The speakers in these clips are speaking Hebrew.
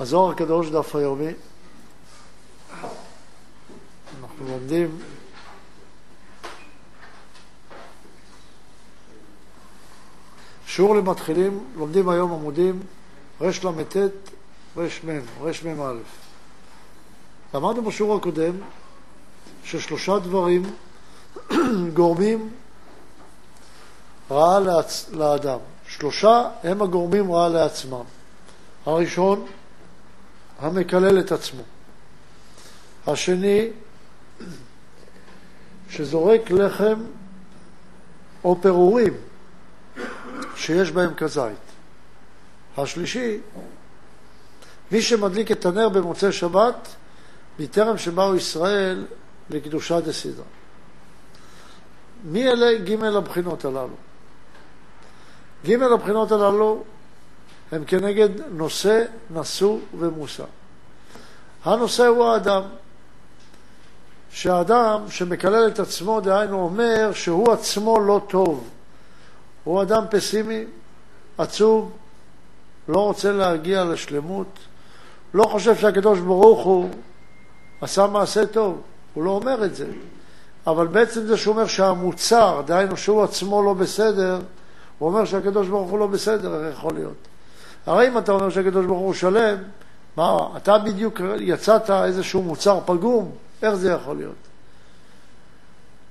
הזוהר הקדוש דף היומי. אנחנו לומדים שיעור למתחילים, לומדים היום עמודים רל"ט, רמ, רמ"א. למדנו בשיעור הקודם ששלושה דברים גורמים רעה. לאדם. שלושה הם הגורמים רעה לעצמם. הראשון, המקלל את עצמו. השני, שזורק לחם או פירורים שיש בהם כזית. השלישי, מי שמדליק את הנר במוצאי שבת, מטרם שבאו ישראל לקדושה דסידרה. מי אלה ג' הבחינות הללו? ג' הבחינות הללו הם כנגד נושא, נשוא ומושא. הנושא הוא האדם. שהאדם שמקלל את עצמו, דהיינו אומר שהוא עצמו לא טוב. הוא אדם פסימי, עצוב, לא רוצה להגיע לשלמות, לא חושב שהקדוש ברוך הוא עשה מעשה טוב, הוא לא אומר את זה. אבל בעצם זה שהוא אומר שהמוצר, דהיינו שהוא עצמו לא בסדר, הוא אומר שהקדוש ברוך הוא לא בסדר, איך יכול להיות? הרי אם אתה אומר שהקדוש ברוך הוא שלם, מה, אתה בדיוק יצאת איזשהו מוצר פגום, איך זה יכול להיות?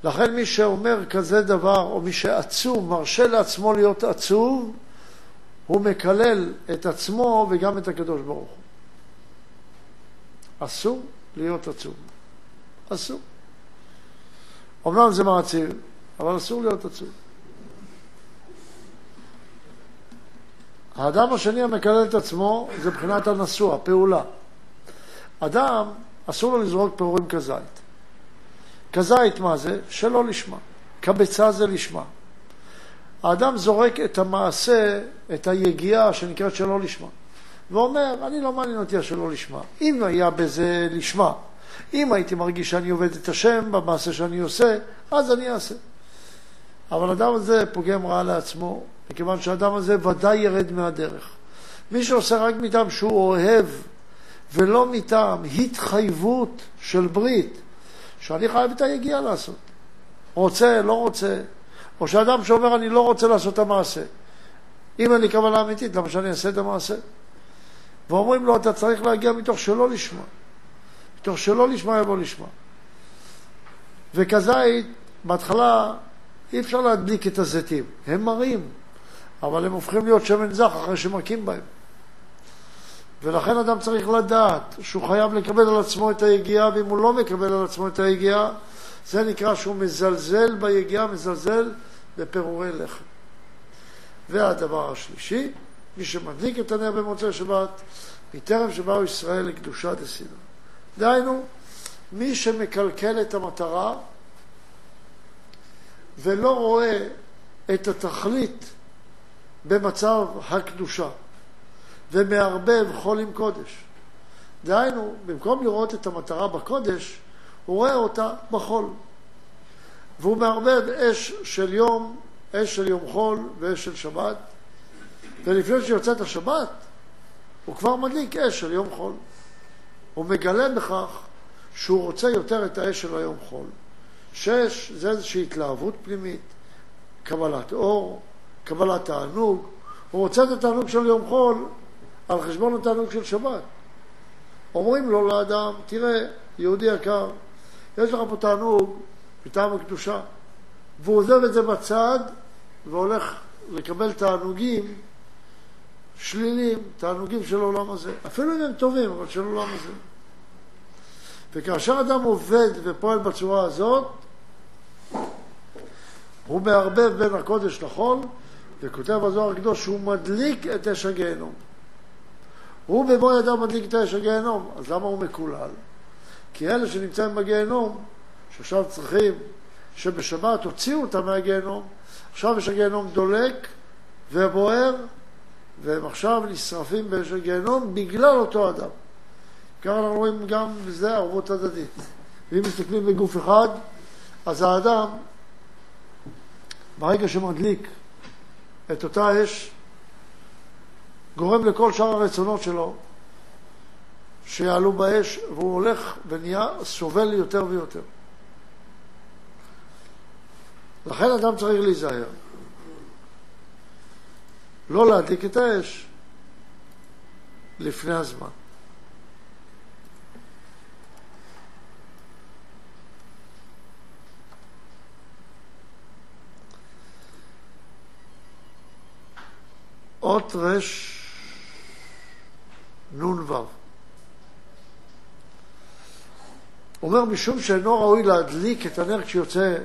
לכן מי שאומר כזה דבר, או מי שעצוב, מרשה לעצמו להיות עצוב, הוא מקלל את עצמו וגם את הקדוש ברוך הוא. אסור להיות עצוב. אסור. אמנם זה מעציב, אבל אסור להיות עצוב. האדם השני המקלל את עצמו זה מבחינת הנשוא, הפעולה. אדם, אסור לו לזרוק פירורים כזית. כזית מה זה? שלא לשמה. כביצה זה לשמה. האדם זורק את המעשה, את היגיעה שנקראת שלא לשמה. ואומר, אני לא מעניין אותי השלא לשמה. אם היה בזה לשמה, אם הייתי מרגיש שאני עובד את השם במעשה שאני עושה, אז אני אעשה. אבל האדם הזה פוגם רע לעצמו, מכיוון שהאדם הזה ודאי ירד מהדרך. מי שעושה רק מטעם שהוא אוהב, ולא מטעם התחייבות של ברית, שאני חייב את היגיעה לעשות. רוצה, לא רוצה, או שאדם שאומר אני לא רוצה לעשות את המעשה. אם אין לי כוונה אמיתית, למה שאני אעשה את המעשה? ואומרים לו, אתה צריך להגיע מתוך שלא לשמה. מתוך שלא לשמה יבוא לשמה. וכזית, בהתחלה אי אפשר להדליק את הזיתים, הם מרים, אבל הם הופכים להיות שמן זך אחרי שמכים בהם. ולכן אדם צריך לדעת שהוא חייב לקבל על עצמו את היגיעה, ואם הוא לא מקבל על עצמו את היגיעה, זה נקרא שהוא מזלזל ביגיעה, מזלזל בפירורי לחם. והדבר השלישי, מי שמדליק את הנר במוצאי שבת, מטרם שבאו ישראל לקדושה דסינא. דהיינו, מי שמקלקל את המטרה ולא רואה את התכלית במצב הקדושה ומערבב חול עם קודש. דהיינו, במקום לראות את המטרה בקודש, הוא רואה אותה בחול. והוא מערבב אש של יום, אש של יום חול ואש של שבת, ולפני שיוצאת השבת, הוא כבר מדליק אש של יום חול. הוא מגלה בכך שהוא רוצה יותר את האש של היום חול. שש, זה איזושהי התלהבות פנימית, קבלת אור, קבלת תענוג. הוא רוצה את התענוג של יום חול על חשבון התענוג של שבת. אומרים לו לאדם, תראה, יהודי יקר, יש לך פה תענוג מטעם הקדושה, והוא עוזב את זה בצד והולך לקבל תענוגים שליליים, תענוגים של העולם הזה. אפילו אם הם טובים, אבל של העולם הזה. וכאשר אדם עובד ופועל בצורה הזאת, הוא מערבב בין הקודש לחול, וכותב הזוהר הקדוש שהוא מדליק את אש הגיהנום. הוא במו ידיו מדליק את האש הגיהנום, אז למה הוא מקולל? כי אלה שנמצאים בגיהנום, שעכשיו צריכים שבשבת הוציאו אותם מהגיהנום, עכשיו יש הגיהנום דולק ובוער, והם עכשיו נשרפים באש הגיהנום בגלל אותו אדם. ככה אנחנו רואים גם בזה ערבות הדדית. ואם מסתכלים בגוף אחד, אז האדם, ברגע שמדליק את אותה אש, גורם לכל שאר הרצונות שלו שיעלו באש, והוא הולך ונהיה סובל יותר ויותר. לכן אדם צריך להיזהר. לא להדליק את האש לפני הזמן. אות רש נ"ו. אומר, משום שאינו ראוי להדליק את הנר כשיוצא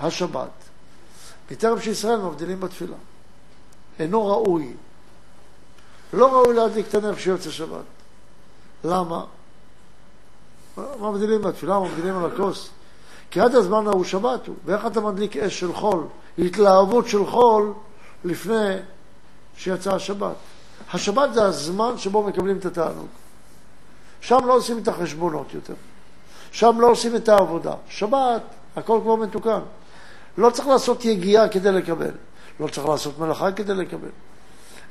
השבת, מטרם שישראל מבדילים בתפילה. אינו ראוי. לא ראוי להדליק את הנר כשיוצא שבת. למה? מבדילים בתפילה, מבדילים על הכוס. כי עד הזמן ההוא שבת הוא. ואיך אתה מדליק אש של חול, התלהבות של חול, לפני שיצאה השבת. השבת זה הזמן שבו מקבלים את התענוג. שם לא עושים את החשבונות יותר. שם לא עושים את העבודה. שבת, הכל כבר מתוקן. לא צריך לעשות יגיעה כדי לקבל. לא צריך לעשות מלאכה כדי לקבל.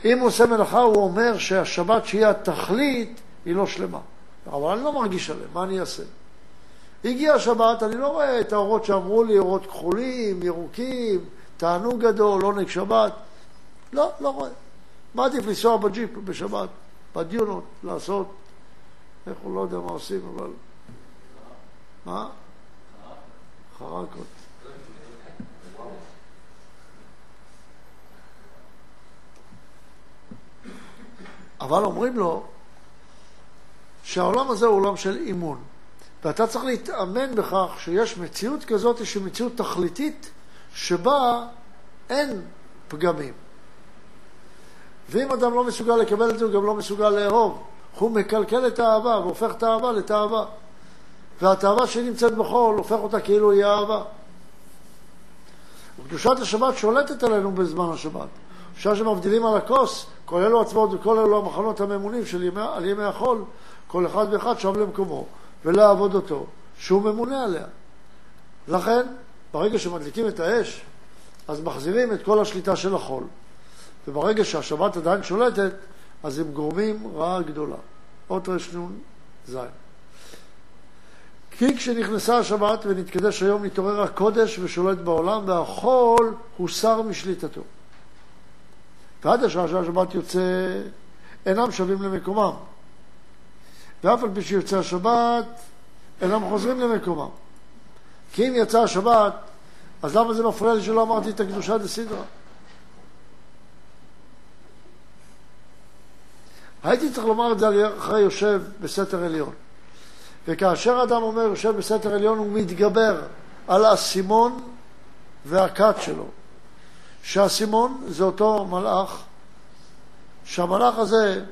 אם הוא עושה מלאכה, הוא אומר שהשבת שהיא התכלית, היא לא שלמה. אבל אני לא מרגיש עליהם, מה אני אעשה? הגיעה השבת, אני לא רואה את האורות שאמרו לי, אורות כחולים, ירוקים, תענוג גדול, עונג שבת. לא, לא רואה. מה עדיף לנסוע בג'יפ בשבת, בדיונות, לעשות, איך הוא לא יודע מה עושים, אבל... מה? חרקות. אבל אומרים לו שהעולם הזה הוא עולם של אימון, ואתה צריך להתאמן בכך שיש מציאות כזאת שהיא מציאות תכליתית שבה אין פגמים. ואם אדם לא מסוגל לקבל את זה, הוא גם לא מסוגל לאהוב. הוא מקלקל את האהבה והופך את האהבה לתאווה. והתאווה שנמצאת בחול הופך אותה כאילו היא אהבה. וקדושת השבת שולטת עלינו בזמן השבת. אפשר שמבדילים על הכוס, כל אלו הצבאות וכל אלו המחנות הממונים של ימי, על ימי החול, כל אחד ואחד שם למקומו, ולעבוד אותו, שהוא ממונה עליה. לכן, ברגע שמדליקים את האש, אז מחזירים את כל השליטה של החול. וברגע שהשבת עדיין שולטת, אז הם גורמים רעה גדולה. אות רנ"ז. כי כשנכנסה השבת ונתקדש היום, נתעורר הקודש ושולט בעולם, והחול הוסר משליטתו. ועד השעה שהשבת יוצא, אינם שבים למקומם. ואף על פי שיוצא השבת, אינם חוזרים למקומם. כי אם יצאה השבת, אז למה זה מפריע לי שלא אמרתי את הקדושה דסדרה? הייתי צריך לומר את זה אחרי יושב בסתר עליון. וכאשר אדם אומר יושב בסתר עליון, הוא מתגבר על האסימון והכת שלו. שהאסימון זה אותו מלאך, שהמלאך הזה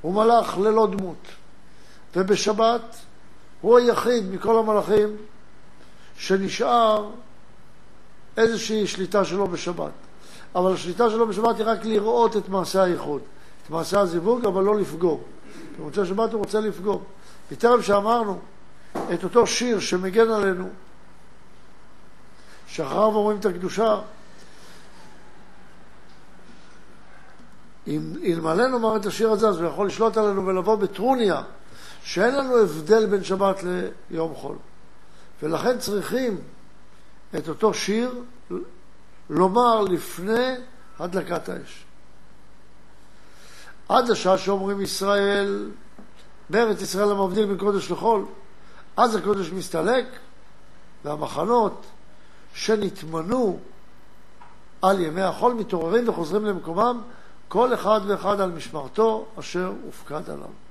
הוא מלאך ללא דמות. ובשבת הוא היחיד מכל המלאכים שנשאר איזושהי שליטה שלו בשבת. אבל השליטה שלו בשבת היא רק לראות את מעשה הייחוד, את מעשה הזיווג, אבל לא לפגום. במוצאי שבת הוא רוצה לפגום. בטרם שאמרנו את אותו שיר שמגן עלינו, שאחריו אומרים את הקדושה, אם אלמלא נאמר את השיר הזה, אז הוא יכול לשלוט עלינו ולבוא בטרוניה, שאין לנו הבדל בין שבת ליום חול. ולכן צריכים את אותו שיר לומר לפני הדלקת האש. עד השעה שאומרים ישראל, בארץ ישראל המבדיל בין קודש לחול, אז הקודש מסתלק, והמחנות שנטמנו על ימי החול מתעוררים וחוזרים למקומם, כל אחד ואחד על משמרתו אשר הופקד עליו.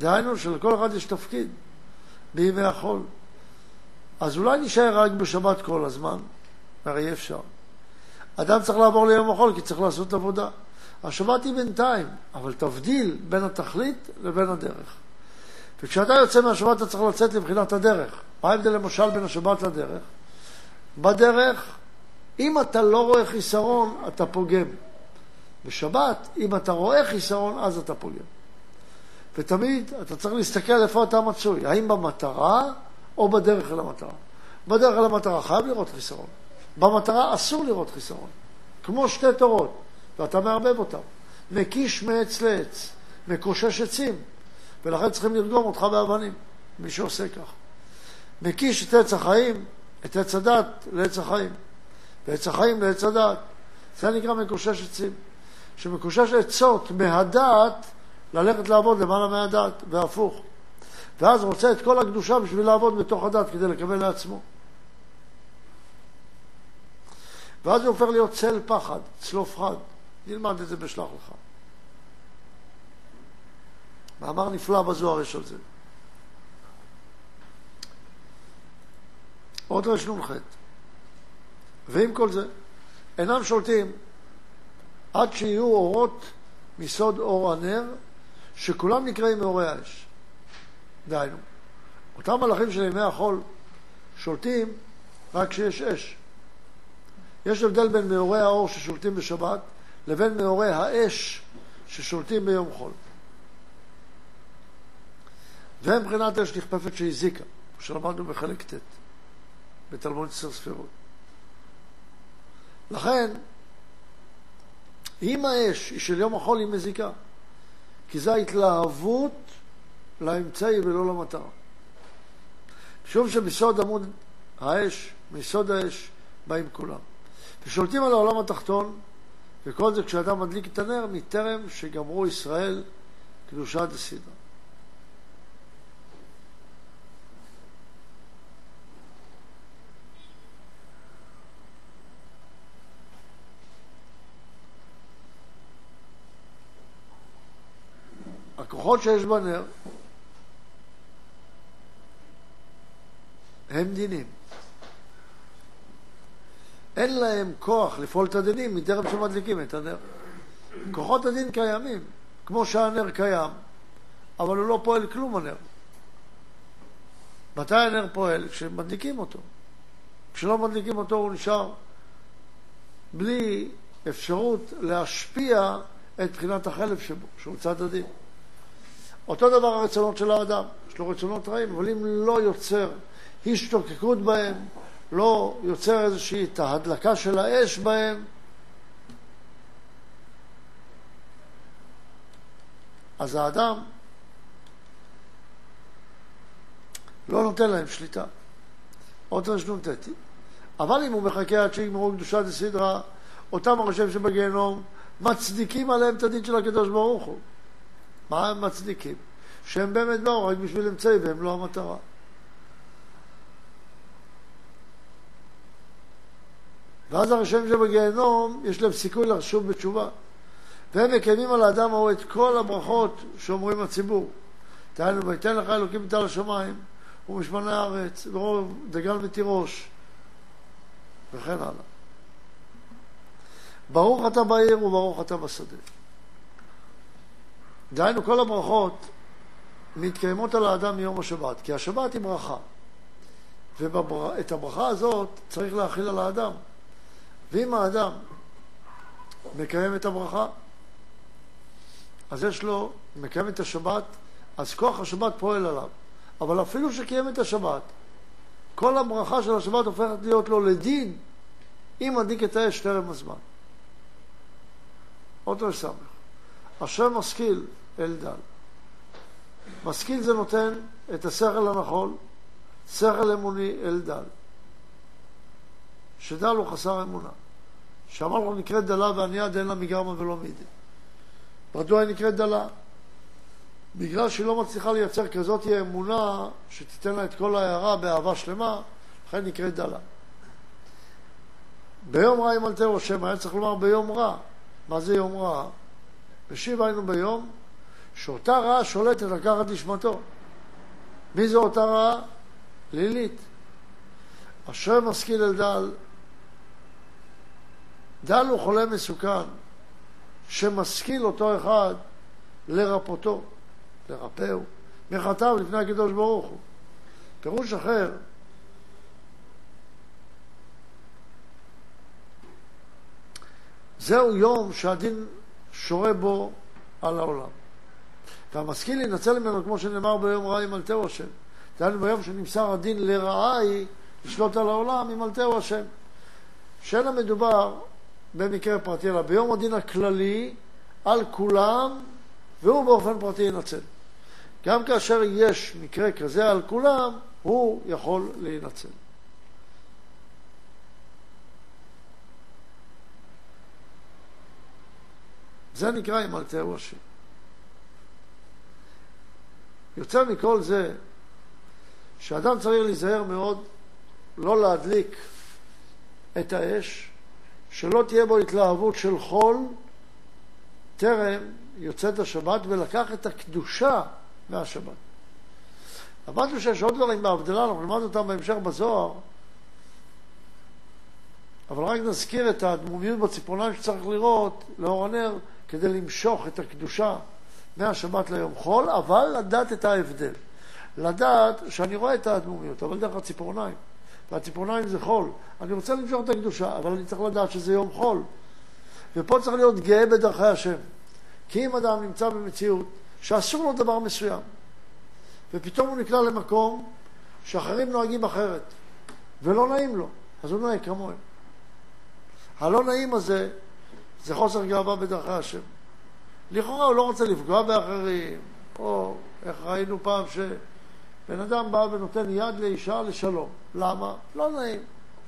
דהיינו שלכל אחד יש תפקיד בימי החול. אז אולי נשאר רק בשבת כל הזמן, הרי אי אפשר. אדם צריך לעבור ליום החול כי צריך לעשות עבודה. השבת היא בינתיים, אבל תבדיל בין התכלית לבין הדרך. וכשאתה יוצא מהשבת אתה צריך לצאת לבחינת הדרך. מה ההבדל למשל בין השבת לדרך? בדרך, אם אתה לא רואה חיסרון, אתה פוגם. בשבת, אם אתה רואה חיסרון, אז אתה פוגם. ותמיד אתה צריך להסתכל איפה אתה מצוי, האם במטרה או בדרך אל המטרה. בדרך אל המטרה חייב לראות חיסרון. במטרה אסור לראות חיסרון. כמו שתי תורות. ואתה מערבב אותם. מקיש מעץ לעץ, מקושש עצים, ולכן צריכים לרגום אותך באבנים, מי שעושה כך. מקיש את עץ החיים, את עץ הדת לעץ החיים, ועץ החיים לעץ הדת. זה נקרא מקושש עצים. שמקושש עצות מהדעת ללכת לעבוד למעלה מהדעת, והפוך. ואז רוצה את כל הקדושה בשביל לעבוד בתוך הדת כדי לקבל לעצמו. ואז הוא הופך להיות צל פחד, צלוף חד. נלמד את זה בשלח לך. מאמר נפלא בזוהר יש על זה. עוד רנ"ח. ועם כל זה, אינם שולטים עד שיהיו אורות מסוד אור הנר, שכולם נקראים מאורי האש. דהיינו, אותם מלאכים של ימי החול שולטים רק כשיש אש. יש הבדל בין מאורי האור ששולטים בשבת לבין מאורי האש ששולטים ביום חול. ומבחינת אש נכפפת שהזיקה, שלמדנו בחלק ט' בתלמוד עשר ספירות. לכן, אם האש היא של יום החול היא מזיקה, כי זו ההתלהבות לאמצעי ולא למטרה. משום שביסוד עמוד האש, מיסוד האש, באים כולם. ושולטים על העולם התחתון, וכל זה כשאדם מדליק את הנר מטרם שגמרו ישראל קדושה דסדרה. הכוחות שיש בנר הם דינים. אין להם כוח לפעול את הדינים מטרם שמדליקים את הנר. כוחות הדין קיימים, כמו שהנר קיים, אבל הוא לא פועל כלום הנר. מתי הנר פועל? כשמדליקים אותו. כשלא מדליקים אותו הוא נשאר בלי אפשרות להשפיע את בחינת החלב שבו, שהוא צד הדין. אותו דבר הרצונות של האדם, יש לו רצונות רעים, אבל אם לא יוצר השתוקקות בהם, לא יוצר איזושהי את ההדלקה של האש בהם, אז האדם לא נותן להם שליטה. עוד רשנ"ט. אבל אם הוא מחכה עד שיגמרו קדושה דסדרה, אותם הרשם שבגיהנום מצדיקים עליהם את הדין של הקדוש ברוך הוא. מה הם מצדיקים? שהם באמת באו רק בשביל אמצעי והם לא המטרה. ואז הרשם שבגיהנום יש להם סיכוי לחשוב בתשובה. והם מקיימים על האדם ההוא את כל הברכות שאומרים הציבור. דהיינו, ויתן לך אלוקים על השמיים, ומשמני הארץ, ורוב דגן ותירוש, וכן הלאה. ברוך אתה בעיר וברוך אתה בשדה. דהיינו, כל הברכות מתקיימות על האדם מיום השבת, כי השבת היא ברכה. ואת הברכה הזאת צריך להכיל על האדם. ואם האדם מקיים את הברכה, אז יש לו, מקיים את השבת, אז כוח השבת פועל עליו. אבל אפילו שקיים את השבת, כל הברכה של השבת הופכת להיות לו לדין אם מדליק את האש טרם הזמן. עוד לא סמך. השם משכיל אל דל. משכיל זה נותן את השכל הנכון, שכל אמוני אל דל. שדל הוא חסר אמונה. שאמר לו נקראת דלה וענייה דין לה מגרמה ולא מידי. מדוע היא נקראת דלה? בגלל שהיא לא מצליחה לייצר כזאת אמונה שתיתן לה את כל ההערה באהבה שלמה, לכן נקראת דלה. ביום רע ימלטהו השם, היה צריך לומר ביום רע. מה זה יום רע? בשיב היינו ביום שאותה רעה שולטת לקחת נשמתו. מי זו אותה רעה? לילית. אשר משכיל אל דל, דל הוא חולה מסוכן, שמשכיל אותו אחד לרפאותו, לרפאו, מחטאו לפני הקדוש ברוך הוא. פירוש אחר, זהו יום שהדין שורה בו על העולם. והמשכיל ינצל ממנו, כמו שנאמר ביום רע ימלטהו השם. דהיינו ביום שנמסר הדין לרעה היא לשלוט על העולם, ימלטהו השם. שאין המדובר במקרה פרטי, אלא ביום הדין הכללי על כולם, והוא באופן פרטי ינצל. גם כאשר יש מקרה כזה על כולם, הוא יכול להינצל. זה נקרא תאהו השם. יוצא מכל זה שאדם צריך להיזהר מאוד לא להדליק את האש, שלא תהיה בו התלהבות של חול טרם יוצאת השבת ולקח את הקדושה מהשבת. למדנו שיש עוד דברים בהבדלה, אנחנו נלמד אותם בהמשך בזוהר, אבל רק נזכיר את הדמומיות בציפורניים שצריך לראות לאור הנר כדי למשוך את הקדושה מהשבת ליום חול, אבל לדעת את ההבדל. לדעת שאני רואה את האדמומיות, אבל דרך הציפורניים. והציפורניים זה חול. אני רוצה למשוך את הקדושה, אבל אני צריך לדעת שזה יום חול. ופה צריך להיות גאה בדרכי השם. כי אם אדם נמצא במציאות שאסור לו דבר מסוים, ופתאום הוא נקלע למקום שאחרים נוהגים אחרת, ולא נעים לו, אז הוא נוהג כמוהם. הלא נעים הזה זה חוסר גאווה בדרכי השם. לכאורה הוא לא רוצה לפגוע באחרים, או איך ראינו פעם שבן אדם בא ונותן יד לאישה לשלום. למה? לא נעים,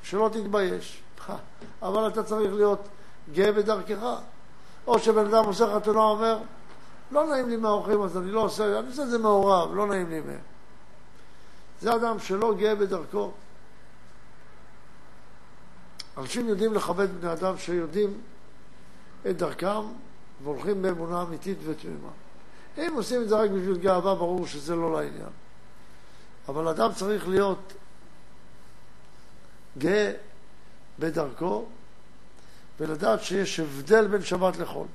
שלא תתבייש. אבל אתה צריך להיות גאה בדרכך. או שבן אדם עושה חתונה ואומר, לא נעים לי מהאורחים אז אני לא עושה, אני עושה את זה מעורב, לא נעים לי מהם. זה אדם שלא גאה בדרכו. אנשים יודעים לכבד בני אדם שיודעים את דרכם והולכים באמונה אמיתית ותמימה. אם עושים את זה רק בשביל גאווה, ברור שזה לא לעניין. אבל אדם צריך להיות גאה בדרכו ולדעת שיש הבדל בין שבת לחול.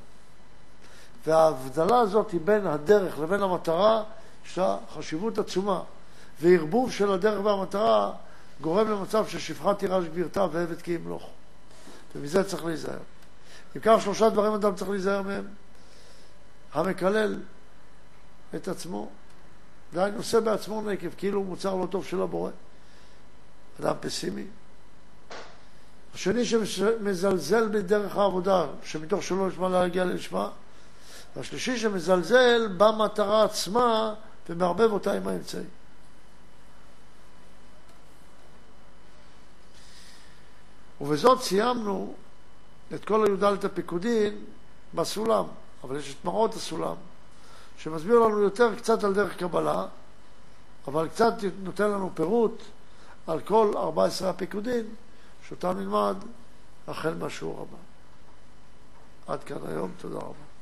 וההבדלה הזאת היא בין הדרך לבין המטרה, יש לה חשיבות עצומה. וערבוב של הדרך והמטרה גורם למצב ששפחה תירש גבירתה ועבד כי ימלוך. ומזה צריך להיזהר. אם כך שלושה דברים אדם צריך להיזהר מהם. המקלל את עצמו, דהיינו נושא בעצמו נקב, כאילו הוא מוצר לא טוב של הבורא. אדם פסימי. השני שמזלזל בדרך העבודה, שמתוך שלא נשמע להגיע לנשמע. והשלישי שמזלזל במטרה עצמה ומערבב אותה עם האמצעי. ובזאת סיימנו את כל הי"ד הפיקודין בסולם, אבל יש את מראות הסולם, שמסביר לנו יותר קצת על דרך קבלה, אבל קצת נותן לנו פירוט על כל 14 הפיקודין, שאותם נלמד החל מהשיעור הבא. עד כאן היום, תודה רבה.